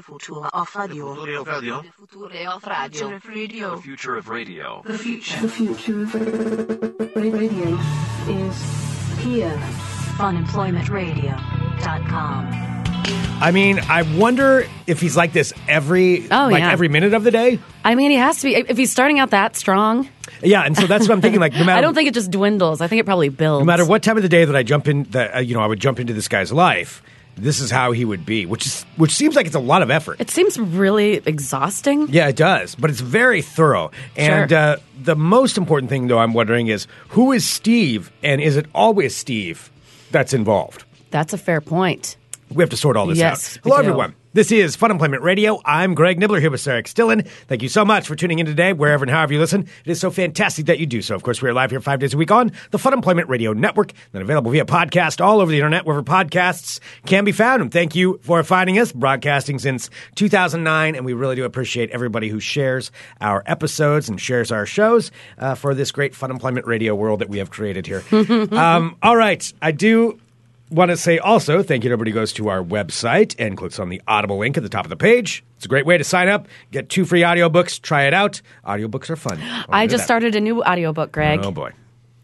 The future of radio. The Future of radio. The future of radio. radio. The future of radio. The future. The future of radio is here. funemploymentradio.com. I mean, I wonder if he's like this every Oh, like yeah. every minute of the day. I mean, he has to be. If he's starting out that strong, Yeah, and so that's what I'm thinking. Like, no matter I don't think it just dwindles. I think it probably builds. no matter what time of the day that I jump in, that uh, you know, I would jump into this guy's life. This is how he would be, which is which seems like it's a lot of effort. It seems really exhausting. Yeah, it does, but it's very thorough. And Sure. uh, the most important thing, though, I'm wondering is who is Steve, and is it always Steve that's involved? That's a fair point. We have to sort all this Yes, out. Hello, everyone. This is Fun Employment Radio. I'm Greg Nibler here with Sarah Stillen. Thank you so much for tuning in today, wherever and however you listen. It is so fantastic that you do so. Of course, we are live here five days a week on the Fun Employment Radio Network, then available via podcast all over the internet, wherever podcasts can be found. And thank you for finding us, broadcasting since 2009. And we really do appreciate everybody who shares our episodes and shares our shows uh, for this great Fun Employment Radio world that we have created here. um, all right. I do want to say also thank you to everybody who goes to our website and clicks on the audible link at the top of the page it's a great way to sign up get two free audiobooks try it out audiobooks are fun I just started a new audiobook, Greg. oh boy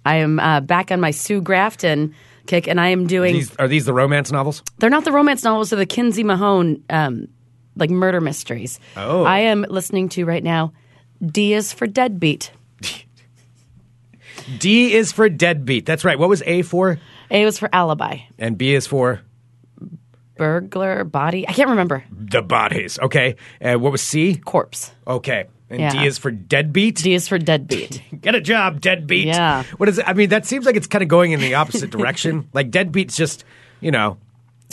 I am uh, back on my Sue Grafton kick, and I am doing. these, are these the romance novels they're not the romance novels; they're the Kinsey Millhone, um, like murder mysteries. Oh. I am listening to right now. D is for deadbeat. d is for deadbeat that's right what was a for A was for alibi. and b is for Burglar body. I can't remember. the bodies okay and what was c Corpse. okay and Yeah. d is for deadbeat D is for deadbeat. Get a job, deadbeat. Yeah. What is it? I mean, that seems like it's kind of going in the opposite direction. Like deadbeat's just, you know,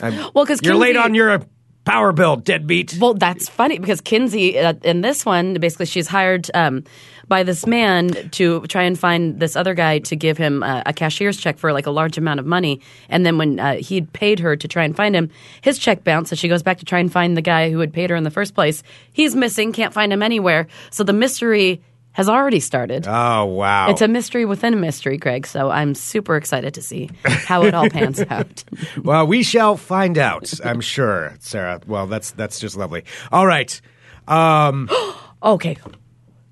I'm- Well, 'cause you're late on your power bill, deadbeat. Well, that's funny because Kinsey, uh, in this one, basically she's hired um, by this man to try and find this other guy to give him uh, a cashier's check for like a large amount of money. And then when uh, he'd paid her to try and find him, his check bounced. So she goes back to try and find the guy who had paid her in the first place. He's missing, can't find him anywhere. So the mystery has already started. Oh wow! It's a mystery within a mystery, Greg. So I'm super excited to see how it all pans out. well, we shall find out. I'm sure, Sarah. Well, that's that's just lovely. All right. Um, Okay.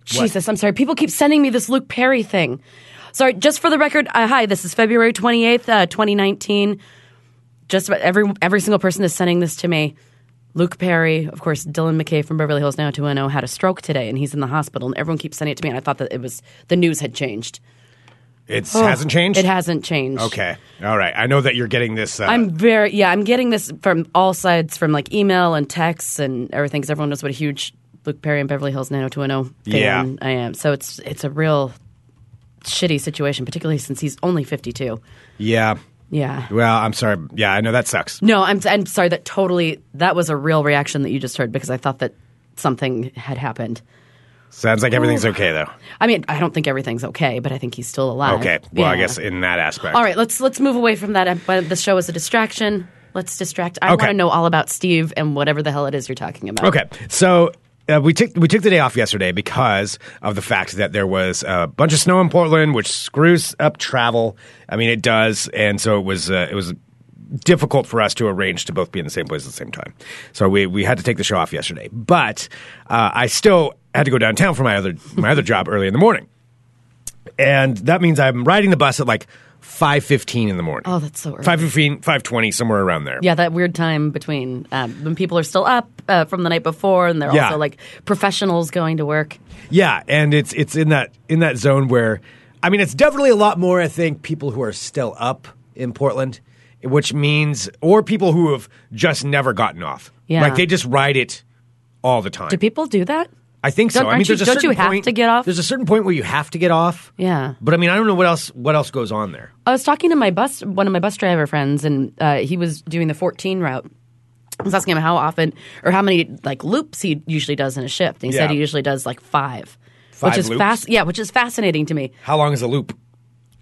Jesus, I'm sorry. People keep sending me this Luke Perry thing. Sorry, just for the record, uh, hi, this is February 28th, uh, 2019. Just about every every single person is sending this to me. Luke Perry, of course, Dylan McKay from Beverly Hills 90210 had a stroke today and he's in the hospital and everyone keeps sending it to me and I thought that it was the news had changed. it hasn't changed. It hasn't changed. Okay. All right. I know that you're getting this. Uh, I'm very yeah. I'm getting this from all sides, from like email and texts and everything, because everyone knows what a huge Luke Perry and Beverly Hills 90210 fan Yeah. I am. So it's it's a real shitty situation, particularly since he's only 52. yeah. Yeah. Well, I'm sorry. Yeah, I know that sucks. No, I'm I'm sorry. That totally that was a real reaction that you just heard because I thought that something had happened. Sounds like everything's okay though. I mean, I don't think everything's okay, but I think he's still alive. Okay. Well, I guess in that aspect. All right, let's let's move away from that. The show is a distraction. Let's distract. I Okay. want to know all about Steve and whatever the hell it is you're talking about. Okay, so uh, we took we took the day off yesterday because of the fact that there was a bunch of snow in Portland, which screws up travel. I mean, it does, and so it was uh, it was difficult for us to arrange to both be in the same place at the same time. So we we had to take the show off yesterday, but uh, I still had to go downtown for my other my other job early in the morning, and that means I'm riding the bus at like. 5.15 in the morning. Oh, that's so early. 5.15, 5.20, somewhere around there. Yeah, that weird time between um, when people are still up uh, from the night before, and they're Yeah. also like professionals going to work. Yeah, and it's it's in that in that zone where I mean it's definitely a lot more I think people who are still up in Portland, which means or people who have just never gotten off. Yeah. Like they just ride it all the time. Do people do that? I think so. Don't- I mean you- there's a don't certain you have point, to get off? There's a certain point where you have to get off. Yeah. But I mean I don't know what else what else goes on there. I was talking to my bus, one of my bus driver friends, and uh, he was doing the 14 route. I was asking him how often or how many like loops he usually does in a shift. And he said he usually does like five, Five which is loops? fast. Yeah, which is fascinating to me. How long is a loop?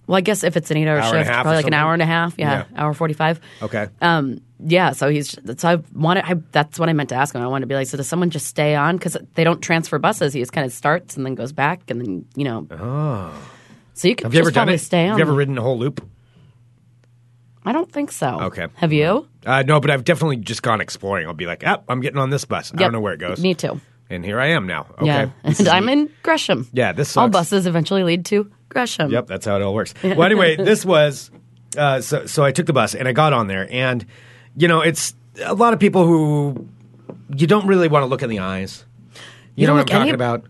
Well, I guess if it's an eight-hour Hour shift, probably like an hour and a half. Yeah, Yeah. hour forty-five. Okay. Um, yeah, so he's so I wanted. I, that's what I meant to ask him. I wanted to be like, so does someone just stay on because they don't transfer buses? He just kind of starts and then goes back, and then you know. Oh. So you could Have you just ever done probably it? stay on. Have you ever ridden a whole loop? I don't think so. Okay. Have you? Uh, no, but I've definitely just gone exploring. I'll be like, oh, I'm getting on this bus. I don't know where it goes. Me too. And here I am now. Okay. Yeah, and I'm in Gresham. Yeah, this All buses eventually lead to Gresham. Yep, that's how it all works. Well, anyway, this was uh, so. So I took the bus and I got on there, and you know, it's a lot of people who you don't really want to look in the eyes. You, You know don't what I'm look any- about?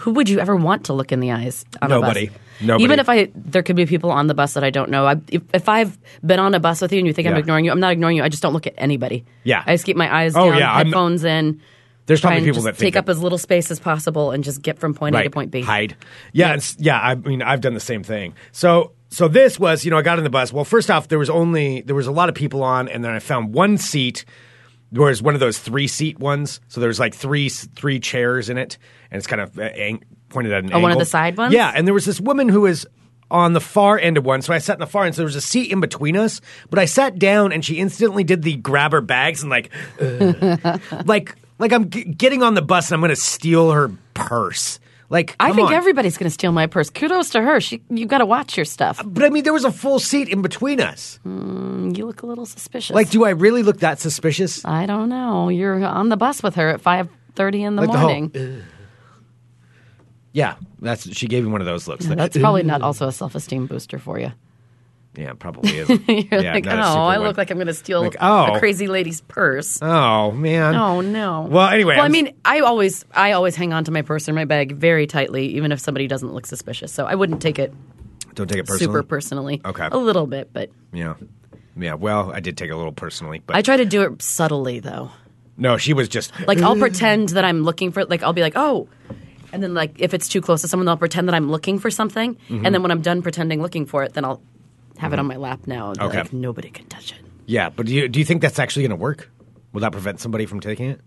Who would you ever want to look in the eyes? On A Nobody. bus? Nobody. Even if I, there could be people on the bus that I don't know. I, if, if I've been on a bus with you and you think I'm ignoring you, I'm not ignoring you. I just don't look at anybody. Yeah. I just keep my eyes Oh, down, yeah, I'm- headphones in. There's probably people that think take up that- as little space as possible and just get from point A to point B. Hide. Yeah, it's, yeah. I mean, I've done the same thing. So, so this was, you know, I got on the bus. Well, first off, there was only there was a lot of people on, and then I found one seat. There was one of those three seat ones. So there was like three three chairs in it, and it's kind of uh, ang- pointed at an Oh, one of the side ones? Yeah, and there was this woman who was on the far end of one. So I sat in the far end. So there was a seat in between us. But I sat down, and she instantly did the grab her bags and like, like, like I'm g- getting on the bus and I'm going to steal her purse. Like, I think on. everybody's going to steal my purse. Kudos to her. She, you got to watch your stuff. Uh, but I mean, there was a full seat in between us. Hmm, you look a little suspicious. Like, do I really look that suspicious? I don't know. You're on the bus with her at five thirty in the Like the whole, morning. Uh, yeah, that's she gave me one of those looks. Like, That's probably not also a self esteem booster for you. Yeah, probably is. You're yeah, like, oh, I one. look like I'm going to steal Like, oh. a crazy lady's purse. Oh man. Oh no. Well, anyway, Well, I I'm- mean, I always, I always hang on to my purse or my bag very tightly, even if somebody doesn't look suspicious. So I wouldn't take it Don't take it personally. super personally. Okay. A little bit, but Yeah, yeah. Well, I did take it a little personally, but I try to do it subtly though. no, she was just Like I'll pretend that I'm looking for, like I'll be like, oh. And then, like, if it's too close to someone, I'll pretend that I'm looking for something. Mm-hmm. And then when I'm done pretending looking for it, then I'll have it mm-hmm. on my lap now. Okay. Like, nobody can touch it. yeah. But do you do you think that's actually going to work? Will that prevent somebody from taking it?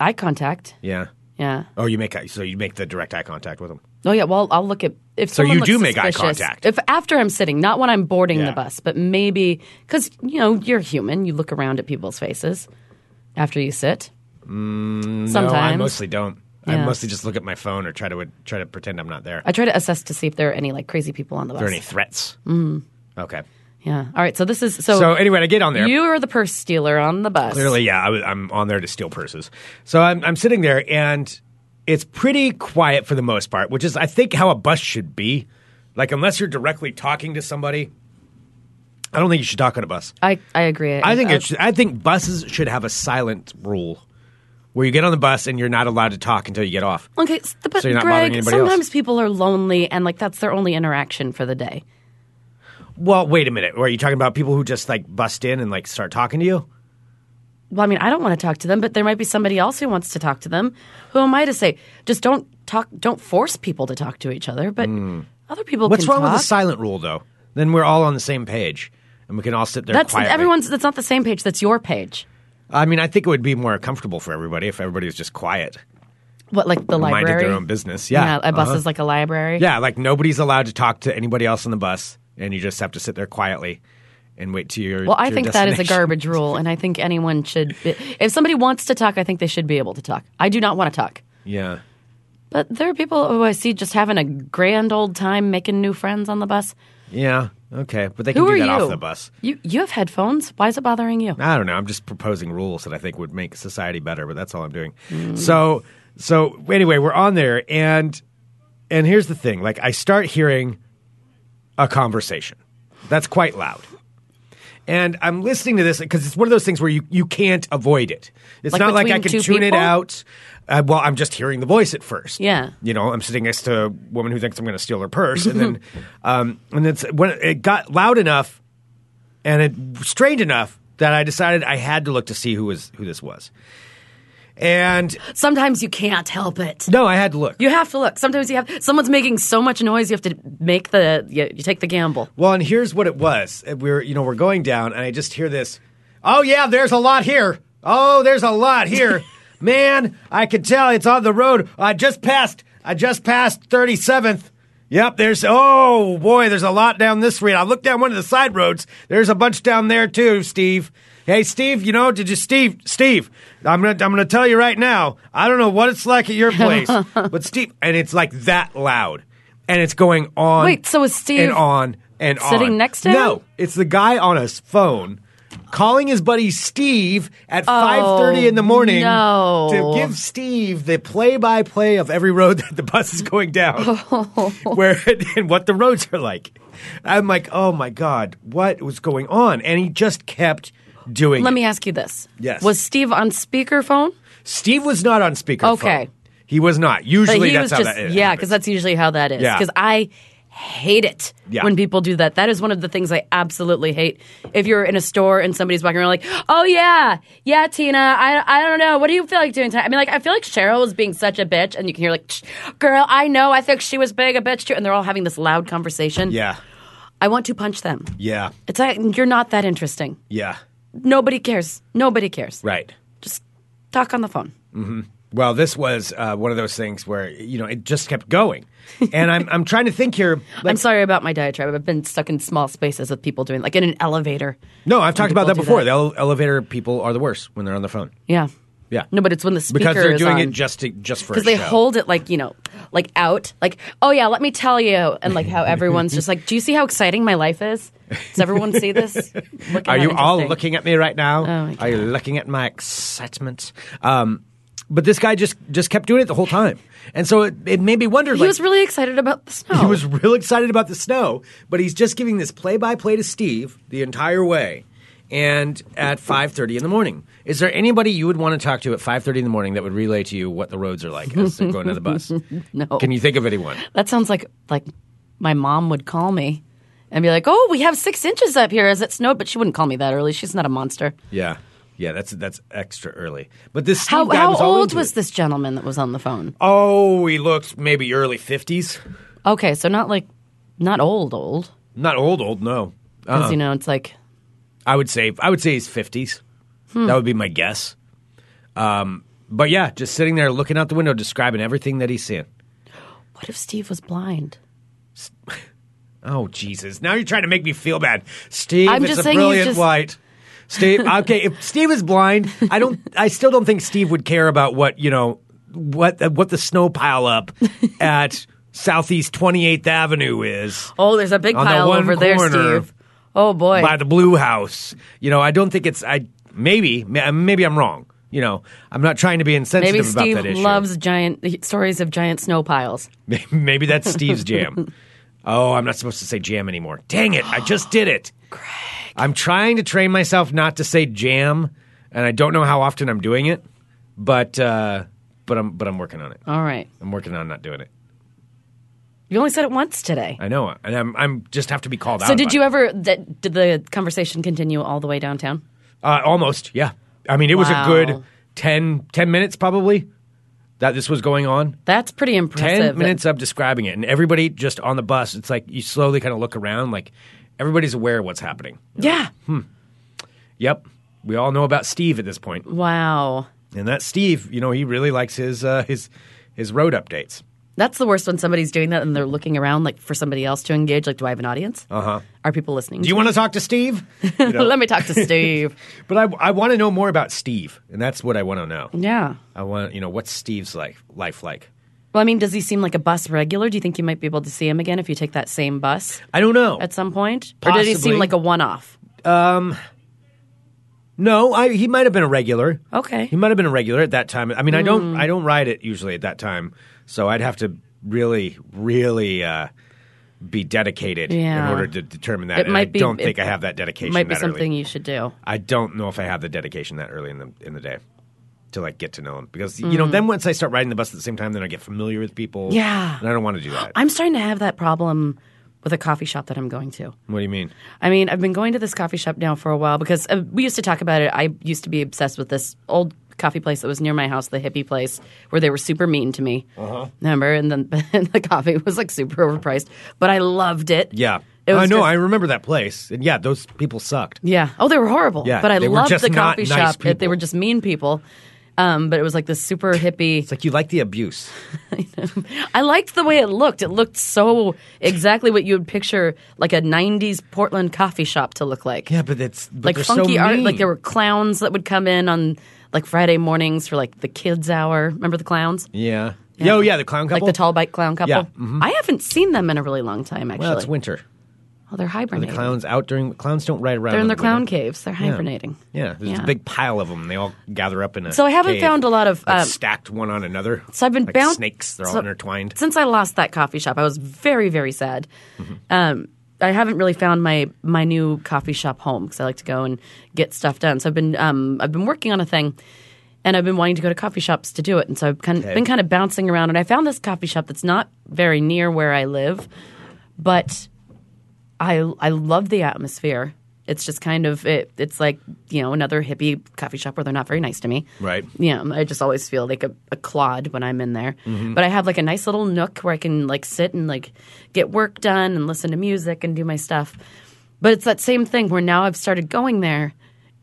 Eye contact. Yeah. Yeah. Oh, you make eye- so you make the direct eye contact with them. Oh yeah, well I'll look at if So someone you do make eye suspicious- contact? If after I'm sitting, not when I'm boarding Yeah. the bus, but maybe because you know you're human, you look around at people's faces after you sit. Sometimes No, I mostly don't. I Yeah. mostly just look at my phone or try to try to pretend I'm not there. I try to assess to see if there are any like crazy people on the Are bus. there any threats? Mm. Okay. Yeah. All right. So this is so. So anyway, I get on there. you are the purse stealer on the bus. Clearly, yeah, I, I'm on there to steal purses. So I'm, I'm sitting there, and it's pretty quiet for the most part, which is, I think, how a bus should be. Like, unless you're directly talking to somebody, I don't think you should talk on a bus. I I agree. I think Uh, it should, I think buses should have a silent rule where you get on the bus and you're not allowed to talk until you get off. Okay, but So you're not bothering Greg, anybody else. sometimes people are lonely and like that's their only interaction for the day. Well, wait a minute. Are you talking about people who just like bust in and like start talking to you? Well, I mean, I don't want to talk to them, but there might be somebody else who wants to talk to them. Who am I to say? Just don't talk. Don't force people to talk to each other. But other people. What's wrong with talk. the silent rule, though? Then we're all on the same page and we can all sit there That's quietly. everyone's. That's not the same page. That's your page. I mean, I think it would be more comfortable for everybody if everybody was just quiet. What, like the minded library? their own business. Yeah. a bus Uh-huh. is like a library. Yeah, like nobody's allowed to talk to anybody else on the bus, and you just have to sit there quietly and wait to your. Well, I your think that is a garbage rule, and I think anyone should. If somebody wants to talk, I think they should be able to talk. I do not want to talk. Yeah. But there are people who I see just having a grand old time making new friends on the bus. Yeah. Okay, but they can Who do are that you? off the bus. You you have headphones. Why is it bothering you? I don't know. I'm just proposing rules that I think would make society better, but that's all I'm doing. Mm. So, so anyway, we're on there, and and here's the thing: like, I start hearing a conversation that's quite loud, and I'm listening to this because it's one of those things where you you can't avoid it. It's Like not like I can tune it out. Uh, well, I'm just hearing the voice at first. Yeah. you know, I'm sitting next to a woman who thinks I'm going to steal her purse, and then, um, and it's when it got loud enough and it strained enough that I decided I had to look to see who was who this was. And Sometimes you can't help it. no, I had to look. You have to look. Sometimes you have someone's making so much noise, you have to make the you, you take the gamble. Well, and here's what it was. We're you know we're going down, and I just hear this. Oh yeah, there's a lot here. Oh, there's a lot here, man. I can tell it's on the road. I just passed. I just passed 37th. Yep, there's oh boy, there's a lot down this street. I looked down one of the side roads. There's a bunch down there too, Steve. Hey, Steve, you know, did you Steve? Steve, I'm gonna I'm gonna tell you right now. I don't know what it's like at your place, but Steve, and it's like that loud, and it's going on. Wait, so is Steve and on and on sitting next to him? No, it's the guy on his phone calling his buddy Steve at 5:30 in the morning no. to give Steve the play-by-play of every road that the bus is going down, where and what the roads are like. I'm like, oh my god, what was going on? And he just kept doing. Let it. me ask you this. Yes. Was Steve on speakerphone? Steve was not on speakerphone. Okay. he was not. Usually, that's how just that yeah, because that's usually how that is. Yeah. Because I hate it Yeah. when people do that. That is one of the things I absolutely hate. If you're in a store and somebody's walking around like, "Oh yeah, yeah, Tina, I I don't know, what do you feel like doing tonight?" I mean, like I feel like Cheryl is being such a bitch, and you can hear like, "Girl, I know, I think she was being a bitch too," and they're all having this loud conversation. yeah, I want to punch them. yeah, It's like you're not that interesting. yeah. Nobody cares. Nobody cares. Right. Just talk on the phone. Well, this was uh, one of those things where you know it just kept going, and I'm I'm trying to think here. like- I'm sorry about my diatribe. I've been stuck in small spaces with people doing like in an elevator. no, I've talked about that before. that. The ele- elevator people are the worst when they're on the phone. Yeah. Yeah. No, but it's when the speaker because they're doing on. it just to, just for because they show. hold it like you know, like out, like oh yeah, let me tell you, and like how everyone's just like, do you see how exciting my life is? Does everyone see this? Are you all looking at me right now? Oh, Are you looking at my excitement? Um, but this guy just just kept doing it the whole time, and so it, it made me wonder. He like, was really excited about the snow. He was real excited about the snow, but he's just giving this play-by-play to Steve the entire way, and at five thirty in the morning. Is there anybody you would want to talk to at five thirty in the morning that would relay to you what the roads are like as they're going to the bus? no. Can you think of anyone? That sounds like like my mom would call me and be like, "Oh, we have six inches up here as it snowed," but she wouldn't call me that early. She's not a monster. Yeah, yeah, that's that's extra early. But this Steve How guy how was all old into was it. this gentleman that was on the phone? Oh, he looked maybe early fifties. Okay, so not like not old old Not old, old. No, because Uh-uh. you know it's like I would say I would say he's fifties. That would be my guess. Um, but yeah, just sitting there looking out the window, describing everything that he's seeing. what if Steve was blind? Oh Jesus! Now you're trying to make me feel bad, Steve. I'm it's just a saying brilliant just- flight. Steve, okay. If Steve is blind, I don't. I still don't think Steve would care about what you know, what what the snow pile up at Southeast 28th Avenue is Oh, there's a big the pile one over there, Steve. Oh boy. by the Blue House. You know, I don't think it's. I maybe maybe I'm wrong. You know, I'm not trying to be insensitive Maybe about Steve that issue. loves giant stories of giant snow piles. Maybe that's Steve's jam. Oh, I'm not supposed to say jam anymore. Dang it, I just did it. Greg. I'm trying to train myself not to say jam, and I don't know how often I'm doing it, but uh, but I'm but I'm working on it. All right. I'm working on not doing it. You only said it once today. I know, and I'm I'm just have to be called out. So did you it. ever did, did the conversation continue all the way downtown? Uh, almost, yeah. I mean, it was a good 10, 10 minutes probably that this was going on. That's pretty impressive. 10 minutes of describing it, and everybody just on the bus. It's like you slowly kind of look around, like everybody's aware of what's happening. Yeah. Yep. We all know about Steve at this point. Wow. And that Steve, you know, he really likes his uh, his his road updates. That's the worst when somebody's doing that and they're looking around like for somebody else to engage. Like, do I have an audience? Uh huh. Are people listening? Do you want to talk to Steve? You know, Let me talk to Steve. but I, I want to know more about Steve, and that's what I want to know. yeah. I want you know what's Steve's life life like. Well, I mean, does he seem like a bus regular? Do you think you might be able to see him again if you take that same bus I don't know. at some point? Or did he seem like a one off? Um. no, I, he might have been a regular. Okay. He might have been a regular at that time. I mean, I don't Hmm. I don't ride it usually at that time, so I'd have to really really uh, be dedicated Yeah. in order to determine that. It and might I be- don't think I have that dedication. Might be something Early. you should do. I don't know if I have the dedication that early in the in the day to like get to know them because you know then once I start riding the bus at the same time, then I get familiar with people. Yeah. and I don't want to do that. I'm starting to have that problem with a coffee shop that I'm going to. what do you mean? I mean, I've been going to this coffee shop now for a while because uh, we used to talk about it. I used to be obsessed with this old coffee place that was near my house, the hippie place, where they were super mean to me. Uh-huh. Remember? And then and the coffee was like super overpriced, but I loved it. Yeah, It I know. just- I remember that place, and yeah, those people sucked. Yeah. Oh, they were horrible. Yeah, but I loved the coffee nice shop. It- They were just mean people. Um, but it was like this super hippie. It's like you like the abuse. I liked the way it looked. It looked so exactly what you would picture like a '90s Portland coffee shop to look like. Yeah, but it's but like funky so art. Like there were clowns that would come in on like Friday mornings for like the kids' hour. Remember the clowns? Yeah. Oh yeah, the clown couple. Like the tall bike clown couple. Yeah, mhm. I haven't seen them in a really long time. Actually, Well, it's winter. Oh, they're Are the clowns out during clowns don't ride around. they're in their the clown winter. caves. They're hibernating. Yeah, there's Yeah. a big pile of them. They all gather up in a. So I haven't cave, found a lot of, like, um, stacked one on another. So I've been like bound snakes. They're all intertwined. Since I lost that coffee shop, I was very, very sad. Mm-hmm. Um, I haven't really found my my new coffee shop home because I like to go and get stuff done. So I've been um, I've been working on a thing, and I've been wanting to go to coffee shops to do it. And so I've kind Okay. been kind of bouncing around, and I found this coffee shop that's not very near where I live, but I I love the atmosphere. It's just kind of it. It's like you know another hippie coffee shop where they're not very nice to me. Right. Yeah, I just always feel like a, a clod when I'm in there. Mm-hmm. But I have like a nice little nook where I can like sit and like get work done and listen to music and do my stuff. But it's that same thing where now I've started going there,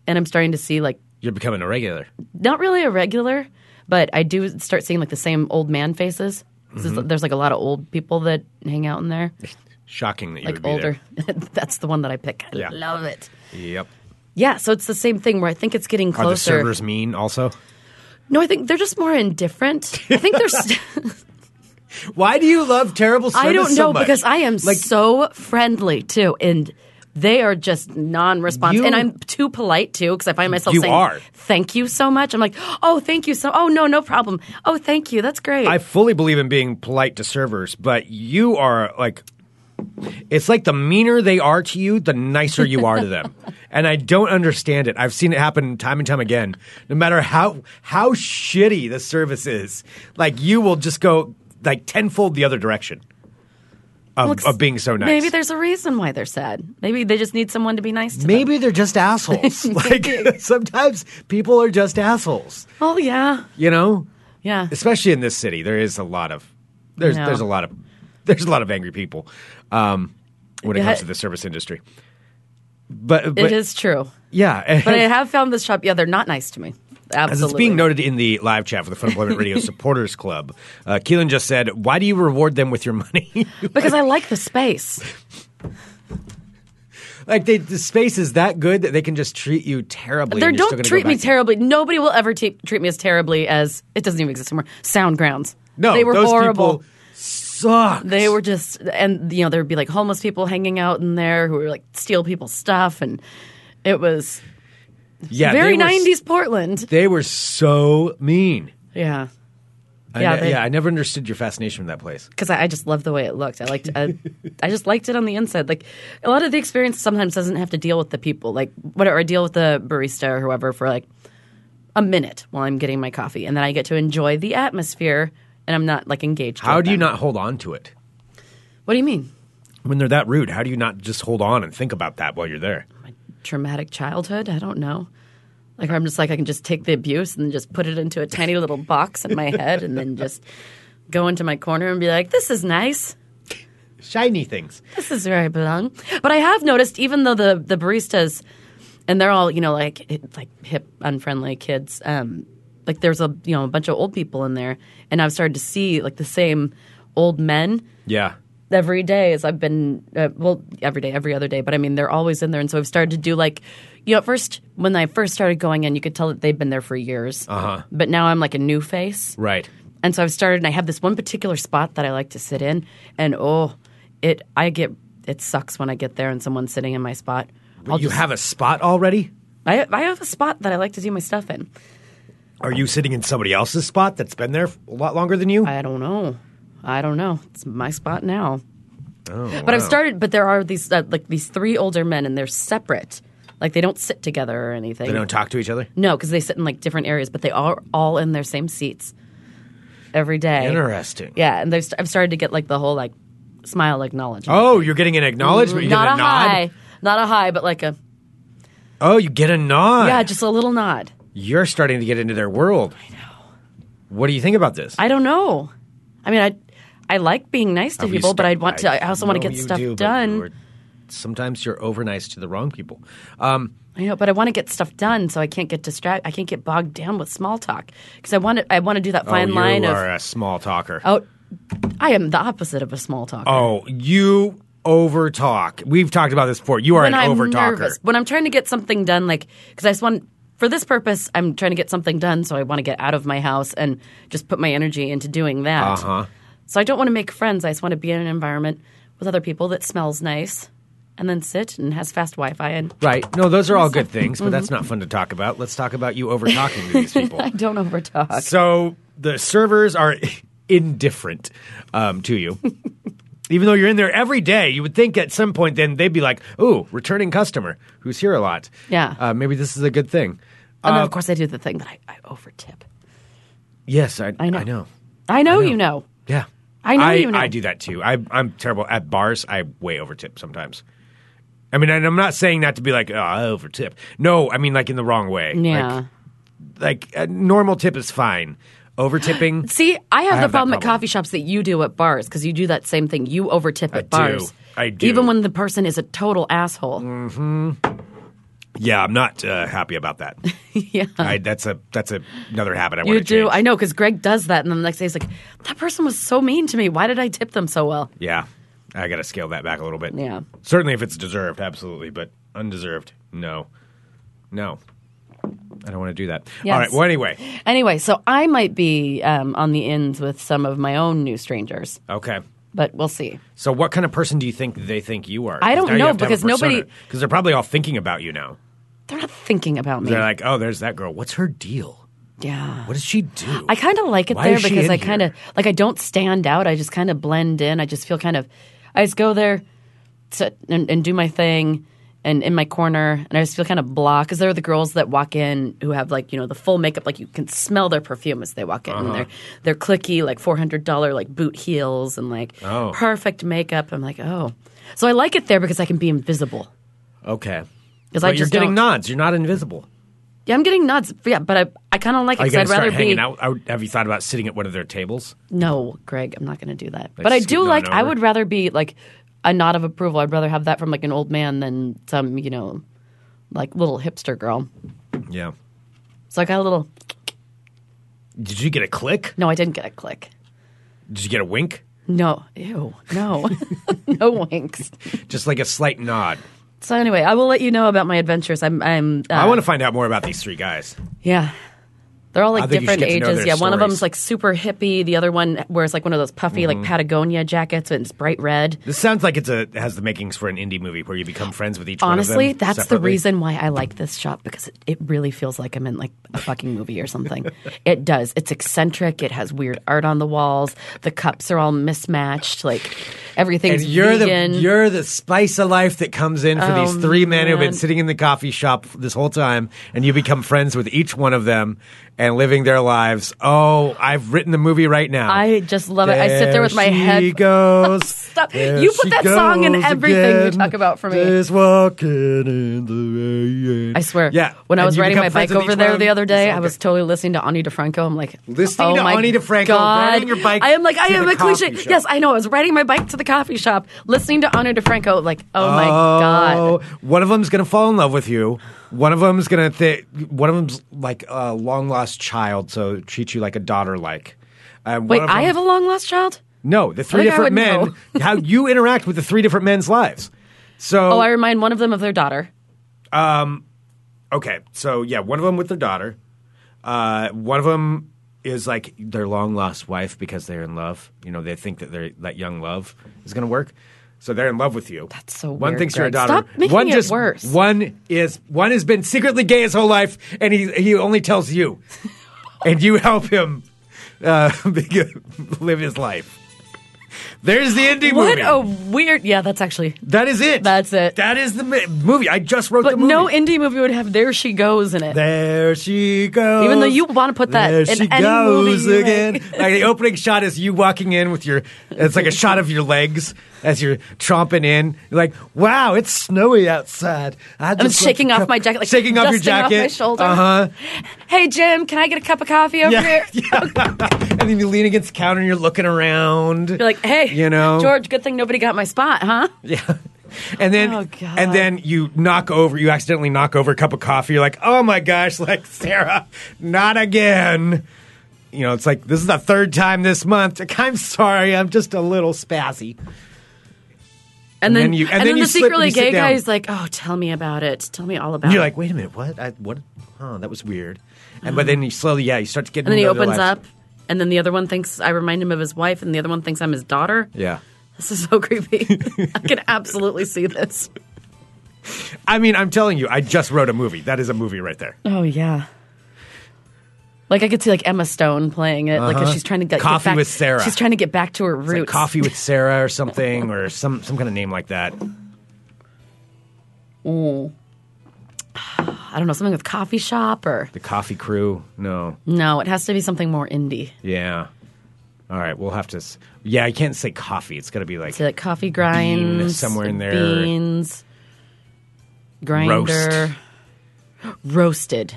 and I'm starting to see like You're becoming a regular. not really a regular, but I do start seeing like the same old man faces. Mm-hmm. There's like a lot of old people that hang out in there, Shocking that you like would be older. That's the one that I pick. I Yeah. love it. Yep. Yeah, so it's the same thing where I think it's getting closer. Are the servers mean also? no, I think they're just more indifferent. I think they're. St- Why do you love terrible service I don't so know much? because I am like so friendly too, and they are just non-responsive. And I'm too polite too because I find myself saying are. "Thank you so much." I'm like, "Oh, thank you so. Oh no, no problem. Oh, thank you. That's great." I fully believe in being polite to servers, but you are like it's like the meaner they are to you, the nicer you are to them. and I don't understand it. I've seen it happen time and time again. No matter how how shitty the service is, like you will just go like tenfold the other direction of, Looks- of being so nice. Maybe there's a reason why they're sad. Maybe they just need someone to be nice to them. Maybe they're just assholes. like sometimes people are just assholes. Oh yeah, You know? yeah. especially in this city, there is a lot of there's there's a lot of there's a lot of angry people um, when it comes to the service industry. But, but it is true. yeah. But I have found this shop. Yeah, they're not nice to me. Absolutely. As it's being noted in the live chat for the Fun Employment Radio Supporters Club, uh, Keelan just said, "Why do you reward them with your money? because I like the space. like they, the space is that good that they can just treat you terribly. They and you're still don't treat me terribly. Nobody will ever te- treat me as terribly as it doesn't even exist anymore. Sound grounds. No, they were those horrible. people suck. They were just, and you know, there would be like homeless people hanging out in there who were like steal people's stuff, and it was yeah, very '90s Portland. They were so mean. Yeah, I Yeah, ne- they- yeah, I never understood your fascination with that place. because I, I just loved the way it looked. I liked, I, I just liked it on the inside. Like a lot of the experience sometimes doesn't have to deal with the people. Like whatever, I deal with the barista or whoever for like a minute while I'm getting my coffee, and then I get to enjoy the atmosphere, and I'm not like engaged. How do you not hold on to it? What do you mean? when they're that rude, how do you not just hold on and think about that while you're there? traumatic childhood. I don't know. Like I'm just like I can just take the abuse and just put it into a tiny little box in my head and then just go into my corner and be like, "This is nice. Shiny things. This is where I belong." But I have noticed, even though the the baristas and they're all you know like like hip unfriendly kids, um, like there's a you know a bunch of old people in there, and I've started to see like the same old men Yeah. every day as I've been, uh, well, every day, every other day, but I mean, they're always in there. And so I've started to do like, you know, at first, when I first started going in, you could tell that they've been there for years. Uh-huh. But now I'm like a new face. Right. And so I've started, and I have this one particular spot that I like to sit in. And oh, it, I get, it sucks when I get there and someone's sitting in my spot. I'll you just- have a spot already? I, I have a spot that I like to do my stuff in. Are you sitting in somebody else's spot that's been there a lot longer than you? I don't know. I don't know. It's my spot now. oh, But I've started. But there are these uh, like these three older men, and they're separate. Like they don't sit together or anything. They don't talk to each other? No, because they sit in like different areas, but they are all in their same seats every day. Interesting. Yeah, and they've, st- I've started to get like the whole like smile acknowledgement. Oh, you're getting an acknowledgement? You not a, a, nod? high, not a high, but like a Oh, you get a nod. yeah, just a little nod. You're starting to get into their world. I know. What do you think about this? I don't know. I mean, I I like being nice to you people, but I want to. I also want to get stuff do, done. you're- Sometimes you're over nice to the wrong people. Um, I know, but I want to get stuff done, so I can't get distracted. I can't get bogged down with small talk because I want to. I want to do that fine oh, line you of. are a small talker. Oh, I am the opposite of a small talker. Oh, you over talk. We've talked about this before. You are when an I'm over talker. nervous, when I'm trying to get something done, like because I just want for this purpose, I'm trying to get something done, so I want to get out of my house and just put my energy into doing that. Uh huh. So I don't want to make friends. I just want to be in an environment with other people that smells nice and then sit and has fast Wi-Fi and Right. No, those are all good things, but that's not fun to talk about. Let's talk about you over talking to these people. I don't overtalk. So the servers are indifferent um, to you. Even though you're in there every day, you would think at some point then they'd be like, "Ooh, returning customer who's here a lot." Yeah. uh, maybe this is a good thing. and then Uh, of course I do the thing that I, I overtip. yes, I, I know. I know. I know, know. you know. Yeah, I know I, you know. I do that too. I, I'm terrible at bars. I way overtip sometimes. I mean, and I'm not saying that to be like, oh, I overtip. No, I mean like in the wrong way. Yeah. Like, like a normal tip is fine. Overtipping. See, I have I the have that problem, at coffee shops that you do at bars because you do that same thing. You overtip I at bars. do. I do. Even when the person is a total asshole. Hmm. Yeah, I'm not uh, happy about that. yeah. I, that's a that's a, another habit I You want to do. change. I know because Greg does that. And then the next day he's like, that person was so mean to me. Why did I tip them so well? yeah, I got to scale that back a little bit. Yeah. certainly if it's deserved, absolutely, but undeserved, no, no. I don't want to do that. Yes. All right. Well, anyway, Anyway, so I might be um, on the ends with some of my own new strangers, okay. but we'll see. So, what kind of person do you think they think you are? I don't know, because nobody- because they're probably all thinking about you now. They're not thinking about me. They're like, oh, there's that girl. What's her deal? yeah. What does she do? I kind of like it Why there because I kind of like I don't stand out. I just kind of blend in. I just feel kind of. I just go there, sit and, and do my thing, and in my corner, and I just feel kind of blah because there are the girls that walk in who have like you know the full makeup, like you can smell their perfume as they walk in. Uh-huh. And they're they're clicky, like four hundred dollar like boot heels and like Oh. perfect makeup. I'm like oh, so I like it there because I can be invisible. okay. 'Cause But I you're getting don't- nods. You're not invisible. Yeah, I'm getting nuts. Yeah, but I I kind of like Are it you I'd rather hanging be. out? Have you thought about sitting at one of their tables? No, Greg, I'm not going to do that. but I do like. I would rather be like a nod of approval. I'd rather have that from like an old man than some you know, like little hipster girl. Yeah. So I got a little. Did you get a click? No, I didn't get a click. Did you get a wink? No, ew, no, no winks. Just like a slight nod. So anyway, I will let you know about my adventures. I'm. I'm. Uh, I want to find out more about these three guys. Yeah. They're all like think you should different get to know ages. Yeah, one of them's like super hippie. The other one wears like one of those puffy Mm-hmm. like Patagonia jackets and it's bright red. This sounds like it's a has the makings for an indie movie where you become friends with each Honestly, one of them. that's the reason why I like this shop because it, it really feels like I'm in like a fucking movie or something. it does. It's eccentric. It has weird art on the walls. The cups are all mismatched. Like everything's And you're vegan. the you're the spice of life that comes in for Oh, these three men who've been sitting in the coffee shop this whole time, and you become friends with each one of them and living their lives. Oh, I've written the movie right now. I just love it. I sit there with my head. goes. Stop. There You put that song in everything you talk about for me. Just walking in the rain. I swear. Yeah. When I was riding my bike over there one? the other day, I was totally listening to Ani DiFranco. I'm like, Listening oh to my Ani DiFranco, God. riding your bike I am like, I am a cliche. shop. Yes, I know. I was riding my bike to the coffee shop, listening to Ani DiFranco. Like, oh my Oh, God. One of them's gonna fall in love with you. One of them's gonna think. One of them's like a long lost child, so treat you like a daughter like. Uh, Wait, I have a long lost child? no. The three I think I different men. how you interact with the three different men's lives. So Oh, I remind one of them of their daughter. Um, okay, so yeah, one of them with their daughter. Uh, one of them is like their long lost wife because they're in love. You know, they think that their that young love is going to work. So they're in love with you. That's so One weird, thinks you're a daughter. Stop making one it just worse. one is one has been secretly gay his whole life, and he he only tells you, and you help him uh, live his life. There's the indie What movie. What a weird. Yeah, that's actually. that is it. That's it. That is the mi- movie. I just wrote the But movie. no indie movie would have "There She Goes" in it. There she goes. Even though you wanna put that there in she any goes movie again. like the opening shot is you walking in with your. It's like a shot of your legs as you're tromping in. You're like, wow, it's snowy outside. I I'm shaking want to off my jacket, like shaking off your dusting off jacket. my shoulder. Uh huh. Hey Jim, can I get a cup of coffee over Yeah. here? yeah. and then you lean against the counter and you're looking around. You're like, hey, You know? George. Good thing nobody got my spot, huh? Yeah. And then, Oh, and then you knock over, you accidentally knock over a cup of coffee. You're like, oh my gosh, like Sarah, not again. You know, it's like this is the third time this month. Like, I'm sorry, I'm just a little spazzy. And then, then you- and and then then you the secretly gay guy is like, oh, tell me about it. Tell me all about And you're it. like, wait a minute, what? I, what? Oh, that was weird. And but then you slowly, yeah, you start to get. and then he to know their opens lives. up, and then the other one thinks I remind him of his wife, and the other one thinks I'm his daughter. Yeah. This is so creepy. I can absolutely see this. I mean, I'm telling you, I just wrote a movie. That is a movie right there. Oh yeah. Like I could see like Emma Stone playing it, like 'cause she's trying to get, get Uh-huh. Coffee back, with Sarah. She's trying to get back to her It's like roots. Coffee with Sarah or something, or some some kind of name like that. I don't know something with coffee shop or The Coffee Crew. No. no, it has to be something more indie. Yeah. All right, we'll have to. s- Yeah, I can't say coffee. It's got to be like like coffee grinds somewhere in there. Beans, grinder, roasted.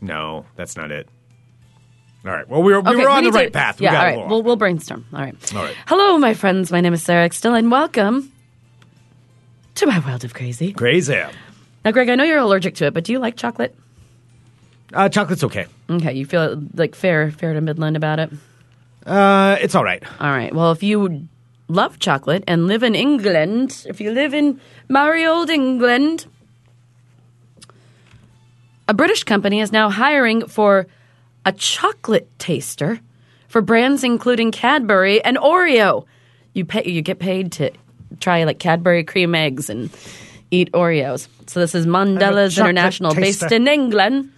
no, that's not it. All right. Well, we were, we Okay, were on we the right to- path. We Yeah, got all right. We'll, we'll brainstorm. All right. All right. Hello, my friends. My name is Sarah Still, and welcome to my world of crazy. Crazy. Now, Greg, I know you're allergic to it, but do you like chocolate? Uh, chocolate's okay. Okay, you feel like fair, fair to Midland about it. Uh, it's all right. All right. Well, if you love chocolate and live in England, if you live in merry old England, a British company is now hiring for a chocolate taster for brands including Cadbury and Oreo. You pay, you get paid to try like Cadbury cream eggs and eat Oreos. So this is Mondelez International, based taster. in England,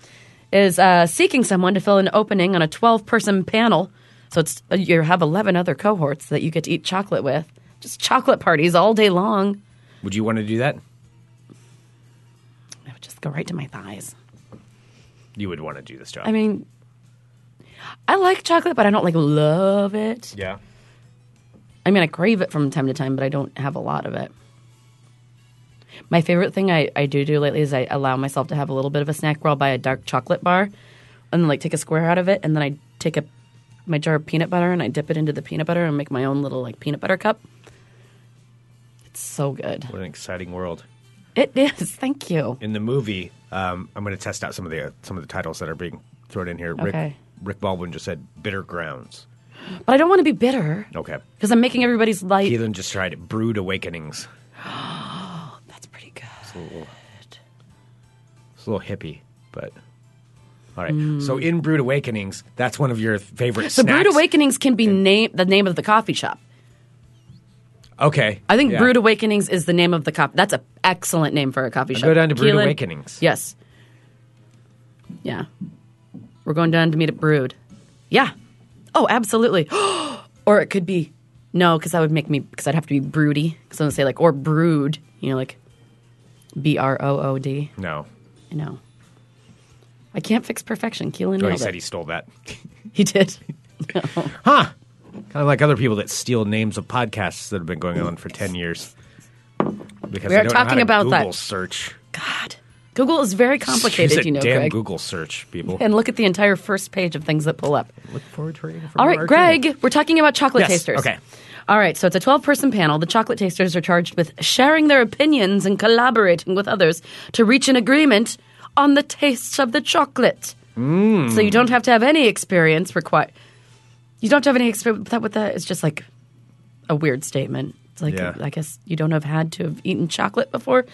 is uh, seeking someone to fill an opening on a 12 person panel. So it's uh, you have 11 other cohorts that you get to eat chocolate with. Just chocolate parties all day long. Would you want to do that? I would just go right to my thighs. You would want to do this job. I mean, I like chocolate, but I don't like love it. yeah. I mean, I crave it from time to time, but I don't have a lot of it. My favorite thing I, I do do lately is I allow myself to have a little bit of a snack where I'll buy a dark chocolate bar and then like take a square out of it and then I take a my jar of peanut butter and I dip it into the peanut butter and make my own little like peanut butter cup. It's so good. What an exciting world. It is. Thank you. In the movie, um, I'm going to test out some of the uh, some of the titles that are being thrown in here. Rick, Okay. Rick Baldwin just said "Bitter Grounds." But I don't want to be bitter Okay. because I'm making everybody's life. Keelan just tried it. Brood Awakenings. That's pretty good. It's a little, it's a little hippie, but all right. Hmm. So in Brood Awakenings, that's one of your favorite. So snacks. Brood Awakenings can be name the name of the coffee shop. Okay. I think yeah. Brood Awakenings is the name of the coffee. That's an excellent name for a coffee shop. go down to Brood Keelan? Awakenings. Yes. Yeah. We're going down to meet at Brood. Yeah. Oh, absolutely. or it could be no, because that would make me because I'd have to be broody. Because I'm gonna say like or brood. You know, like B R O O D. No. No. I can't fix perfection. Keelan Oh, he said it. he stole that. he did. Huh. Kind of like other people that steal names of podcasts that have been going on for 10 years. Because We they are don't know how talking to about that. Google search. God. Google is very Use complicated, a you know, damn Greg. Google search, people. And look at the entire first page of things that pull up. Look forward to reading from All our right. Greg, we're talking about chocolate Yes, tasters. okay. All right, so it's a 12 person panel. The chocolate tasters are charged with sharing their opinions and collaborating with others to reach an agreement on the taste of the chocolate. Mm. So you don't have to have any experience required. You don't have have any experience with that. With that, it's just like a weird statement. It's like Yeah. I guess you don't have had to have eaten chocolate before.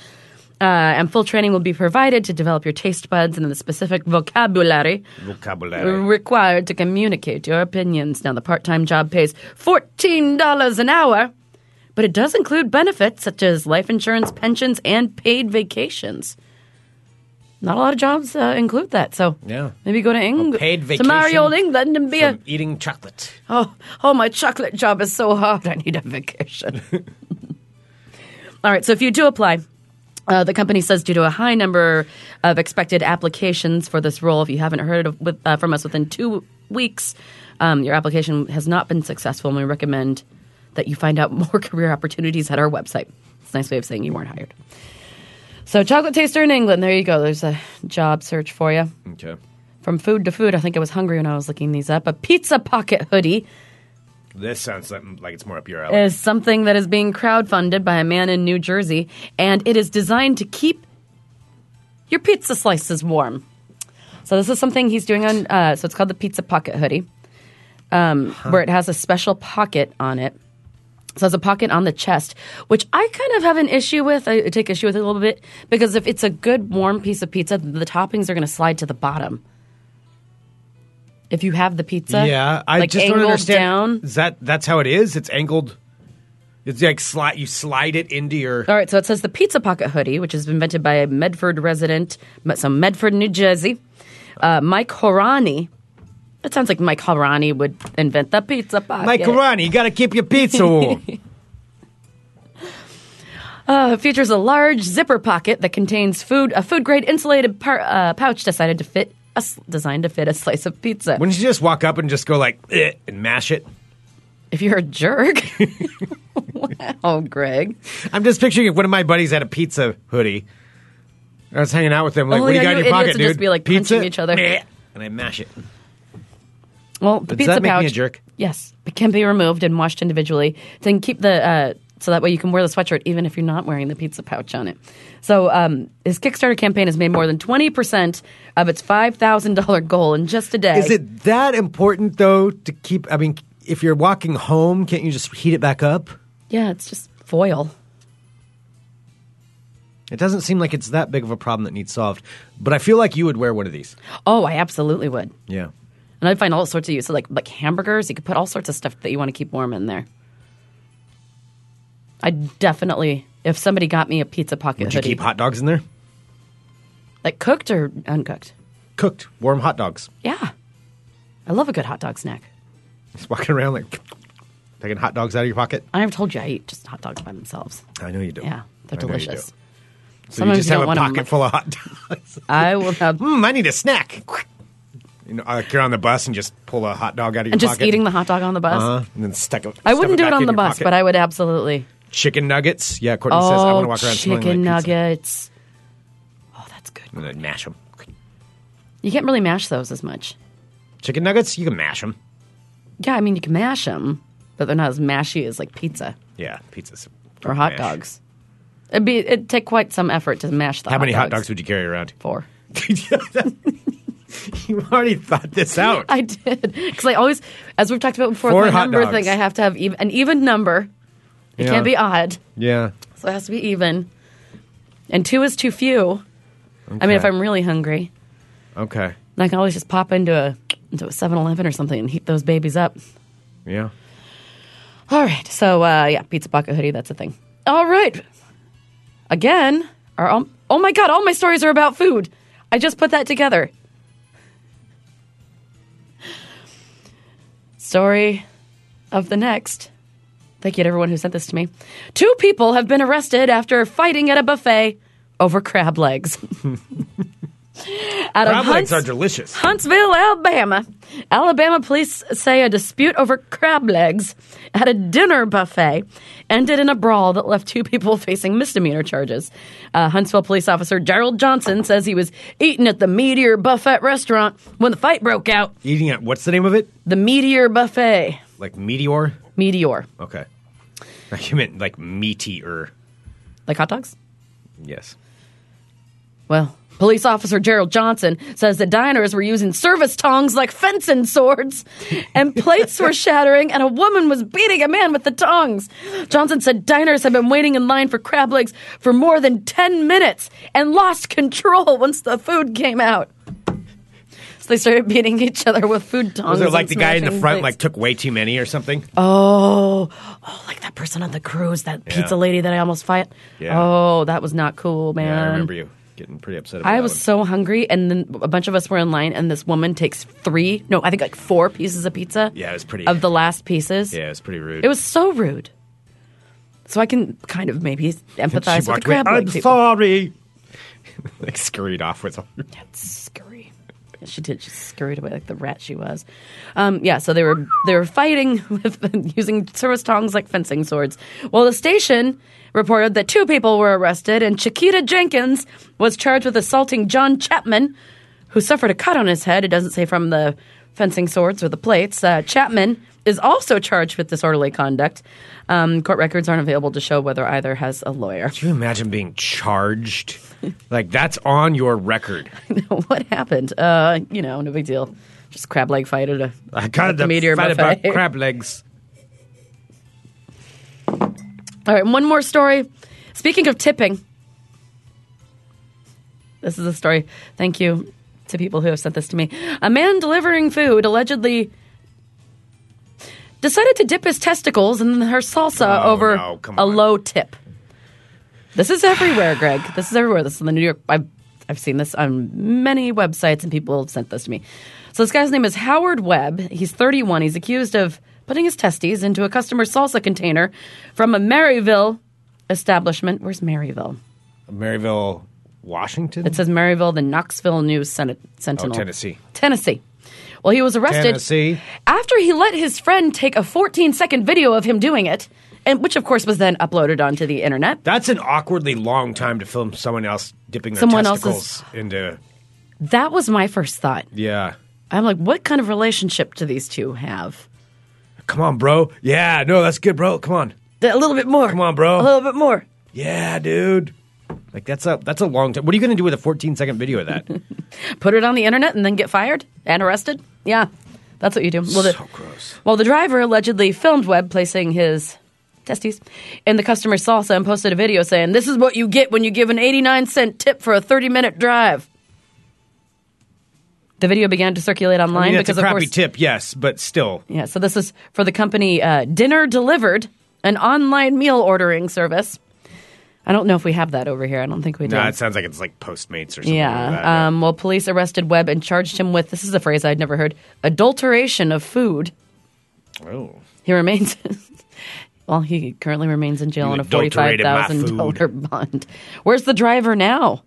Uh, and full training will be provided to develop your taste buds and the specific vocabulary Vocabulary. required to communicate your opinions. Now, the part time job pays $14 an hour, but it does include benefits such as life insurance, pensions, and paid vacations. Not a lot of jobs uh, include that, so Yeah. maybe go to England, to merry old England and be a eating chocolate. oh oh my chocolate job is so hard. I need a vacation. All right, so if you do apply, uh, the company says due to a high number of expected applications for this role, if you haven't heard of, with, uh, from us within two weeks, um, your application has not been successful, and we recommend that you find out more career opportunities at our website. It's a nice way of saying you weren't hired. So, chocolate taster in England. There you go. There's a job search for you. Okay. From food to food, I think I was hungry when I was looking these up. A pizza pocket hoodie This sounds like, like it's more up your alley. is something that is being crowdfunded by a man in New Jersey, and it is designed to keep your pizza slices warm. So this is something he's doing on. Uh, so it's called the Pizza Pocket Hoodie, um, where it has a special pocket on it. So there's a pocket on the chest, which I kind of have an issue with. I take issue with it a little bit because if it's a good warm piece of pizza, the toppings are going to slide to the bottom. If you have the pizza, yeah, I like just don't understand. down, Is that that's how it is? It's angled. It's like slide. You slide it into your. All right, so it says the Pizza Pocket hoodie, which is invented by a Medford resident, so Medford, New Jersey, uh, Mike Horani. It sounds like Mike Horani would invent the Pizza Pocket. Mike Horani, you got to keep your pizza warm. Uh, features a large zipper pocket that contains food, a food grade insulated par- uh, pouch decided to fit, a s- designed to fit a slice of pizza. Wouldn't you just walk up and just go like eh, and mash it? if you're a jerk, wow, Greg. I'm just picturing if one of my buddies had a pizza hoodie. I was hanging out with them like, Oh, what do you got in your pocket, dude? just be, like, pizza? punching each other. Meh. And I mash it. Well, the Does pizza that make me pouch. a jerk? Yes, it can be removed and washed individually. Then keep the uh, so that way you can wear the sweatshirt even if you're not wearing the pizza pouch on it. So um, his Kickstarter campaign has made more than twenty percent of its five thousand dollar goal in just a day. Is it that important though to keep? I mean, if you're walking home, can't you just heat it back up? Yeah, it's just foil. It doesn't seem like it's that big of a problem that needs solved. But I feel like you would wear one of these. Oh, I absolutely would. Yeah. And I'd find all sorts of use. So like like hamburgers, you could put all sorts of stuff that you want to keep warm in there. I definitely, if somebody got me a pizza pocket Would you hoodie, keep hot dogs in there? like cooked or uncooked. Cooked, warm hot dogs. Yeah, I love a good hot dog snack. Just walking around like taking hot dogs out of your pocket. I never told you I eat just hot dogs by themselves. I know you do. Yeah, they're I know you do. delicious. So Sometimes you just you have don't a want 'em, pocket like- full of hot dogs. I will have Hmm, I need a snack. You know, like you're on the bus and just pull a hot dog out of your and just pocket. eating the hot dog on the bus. Uh-huh, and then stuck it. I wouldn't do it on the bus, but I would absolutely. Chicken nuggets. Yeah, Courtney says I want to Oh, walk around smelling chicken like pizza. nuggets. Oh, that's good. And then mash them. You can't really mash those as much. Chicken nuggets, you can mash them. Yeah, I mean you can mash them, but they're not as mashy as like pizza Yeah, pizzas or hot mash. dogs. It'd be it'd take quite some effort to mash the. How many hot dogs? dogs would you carry around? Four. you already thought this out. I did because I always, as we've talked about before, Four my hot number dogs. thing, I have to have even, an even number. It Yeah. can't be odd, yeah. so it has to be even. And two is too few. I mean, if I'm really hungry, Okay. I can always just pop into a into a 7-Eleven or something and heat those babies up. Yeah. All right, so uh, yeah, pizza pocket hoodie. That's a thing. All right, again, our oh my god, all my stories are about food. I just put that together. Story of the next. Thank you to everyone who sent this to me. Two people have been arrested after fighting at a buffet over crab legs. Out Crab legs Hunts- are delicious. Huntsville, Alabama. Alabama police say a dispute over crab legs at a dinner buffet ended in a brawl that left two people facing misdemeanor charges. Uh, Huntsville police officer Gerald Johnson says he was eating at the Meteor Buffet restaurant when the fight broke out. Eating at what's the name of it? The Meteor Buffet. Like meteor? Meteor. Okay. You meant like meteor. Like hot dogs? Yes. Well, police officer Gerald Johnson says the diners were using service tongs like fencing swords, and plates were shattering, and a woman was beating a man with the tongs. Johnson said diners had been waiting in line for crab legs for more than 10 minutes and lost control once the food came out. So they started beating each other with food tongs. Was it like the guy in the front like took way too many or something? Oh, oh, like that person on the cruise, that pizza lady that I almost fight. Yeah. Oh, that was not cool, man. yeah, I remember you getting pretty upset about I was one. so hungry, and then a bunch of us were in line, and this woman takes three, no, I think like four pieces of pizza. Yeah, it was pretty- Of the last pieces. Yeah, it was pretty rude. It was so rude. So I can kind of maybe empathize with the away, crab I'm people. sorry. like scurried off with Scurry. Yeah, She did. She scurried away like the rat she was. Um, yeah, so they were they were fighting with using service tongs like fencing swords. Well, the station reported that two people were arrested, and Chiquita Jenkins was charged with assaulting John Chapman, who suffered a cut on his head. It doesn't say from the fencing swords or the plates. Uh, Chapman is also charged with disorderly conduct. Um, court records aren't available to show whether either has a lawyer. Can you imagine being charged? like that's on your record. what happened? Uh, you know, no big deal. Just crab leg fight at a, I got the the meteor fight buffet. about crab legs. All right, one more story. Speaking of tipping, this is a story. Thank you to people who have sent this to me. A man delivering food allegedly decided to dip his testicles in her salsa Oh, over no, a low tip. This is everywhere, Greg. This is everywhere. This is in the New York. I've, I've seen this on many websites, and people have sent this to me. So this guy's name is Howard Webb. He's 31. He's accused of putting his testes into a customer's salsa container from a Maryville establishment. Where's Maryville? Maryville, Washington. It says Maryville, the Knoxville News Sen- oh, Sentinel. Tennessee. Tennessee. Well, he was arrested Tennessee. after he let his friend take a 14 second video of him doing it, and which of course was then uploaded onto the internet. That's an awkwardly long time to film someone else dipping their Someone testicles else's- into. That was my first thought. Yeah. I'm like, what kind of relationship do these two have? Come on, bro. Yeah, no, that's good, bro. Come on. A little bit more. Come on, bro. A little bit more. Yeah, dude. Like that's a that's a long time. What are you going to do with a 14 second video of that? Put it on the internet and then get fired and arrested? Yeah, that's what you do. Well, the, so gross. Well, the driver allegedly filmed Webb placing his testes in the customer's salsa and posted a video saying, This is what you get when you give an 89 cent tip for a 30 minute drive. The video began to circulate I online mean, because, a of crappy course. tip, yes, but still. Yeah, so this is for the company uh, Dinner Delivered, an online meal ordering service. I don't know if we have that over here. I don't think we do. No, it sounds like it's like Postmates or something. Yeah. Like. Um, well, police arrested Webb and charged him with this is a phrase I'd never heard adulteration of food. oh. He remains. well, he currently remains in jail You on a forty-five thousand dollar bond. Where's the driver now?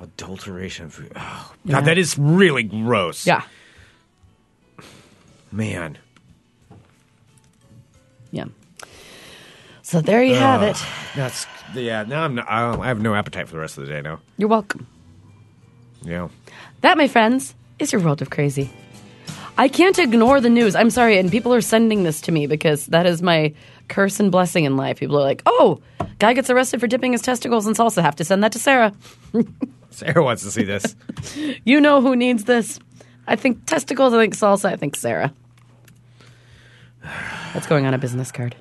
Adulteration of food. Oh, God, that is really gross. Yeah, Man. yeah. So there you have it. That's yeah. Now I'm. Not, I, have no appetite for the rest of the day now. You're welcome. Yeah. That, my friends, is your world of crazy. I can't ignore the news. I'm sorry, and people are sending this to me because that is my curse and blessing in life. People are like, "Oh, guy gets arrested for dipping his testicles in salsa. Have to send that to Sarah." Sarah wants to see this. You know who needs this? I think testicles. I think salsa. I think Sarah. That's going on a business card.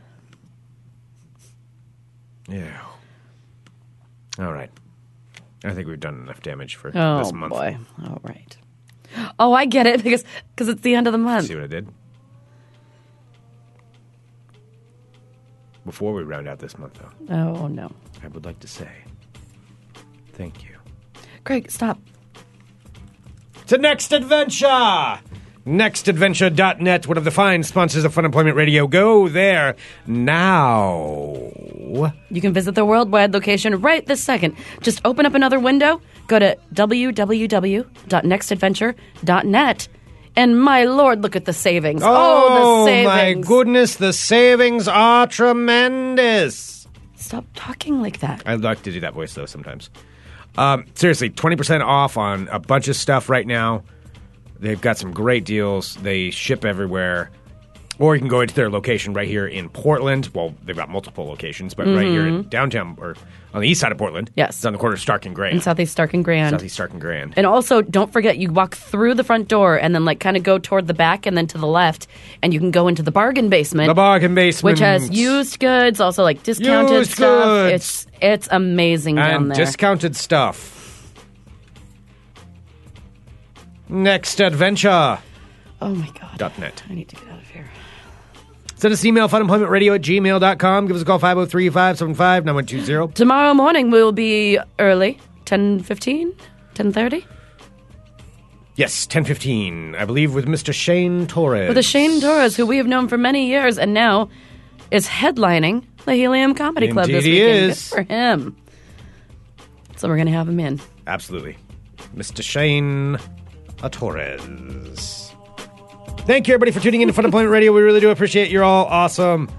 yeah. All right. I think we've done enough damage for Oh this month. Oh, boy! All right. Oh, I get it because because it's the end of the month. See what I did? Before we round out this month, though, Oh no, I would like to say thank you. Greg, stop. to Next Adventure. NextAdventure.net, one of the fine sponsors of Fun Employment Radio. Go there now. You can visit the worldwide location right this second. Just open up another window, go to www.nextadventure.net, and my lord, look at the savings. Oh, the my goodness, the savings are tremendous. Stop talking like that. I'd like to do that voice though sometimes. Um, seriously, twenty percent off on a bunch of stuff right now. They've got some great deals. They ship everywhere. Or you can go into their location right here in Portland. Well, they've got multiple locations, but right here in downtown or on the east side of Portland. Mm-hmm. Yes. It's on the corner of Stark and Grand. In Southeast Stark and Grand. Southeast Stark and Grand. And also, don't forget, you walk through the front door and then, like, kind of go toward the back and then to the left, and you can go into the bargain basement. the bargain basement. which has used goods, also like discounted Used stuff. goods. It's it's amazing down and there. discounted stuff. Next Adventure. oh my god! Dot net. I need to get out of here. Send us an email, funemploymentradio at gmail.com. Give us a call, 503 575 9120. Tomorrow morning we'll be early, 10.15, 10.30. Yes, 1015, I believe, with Mr. Shane Torres. With a Shane Torres, who we have known for many years and now is headlining the Helium Comedy Club this Indeed he weekend. is. Good for him. So we're going to have him in. Absolutely. Mr. Shane Torres. Thank you, everybody, for tuning in to Fun Employment Radio. We really do appreciate you're all awesome.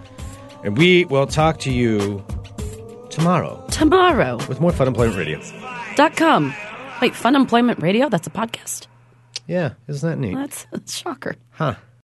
And we will talk to you tomorrow Tomorrow. with more Fun Employment Radio. Dot com. Wait, Fun Employment Radio? That's a podcast? Yeah, isn't that neat? That's a shocker. Huh.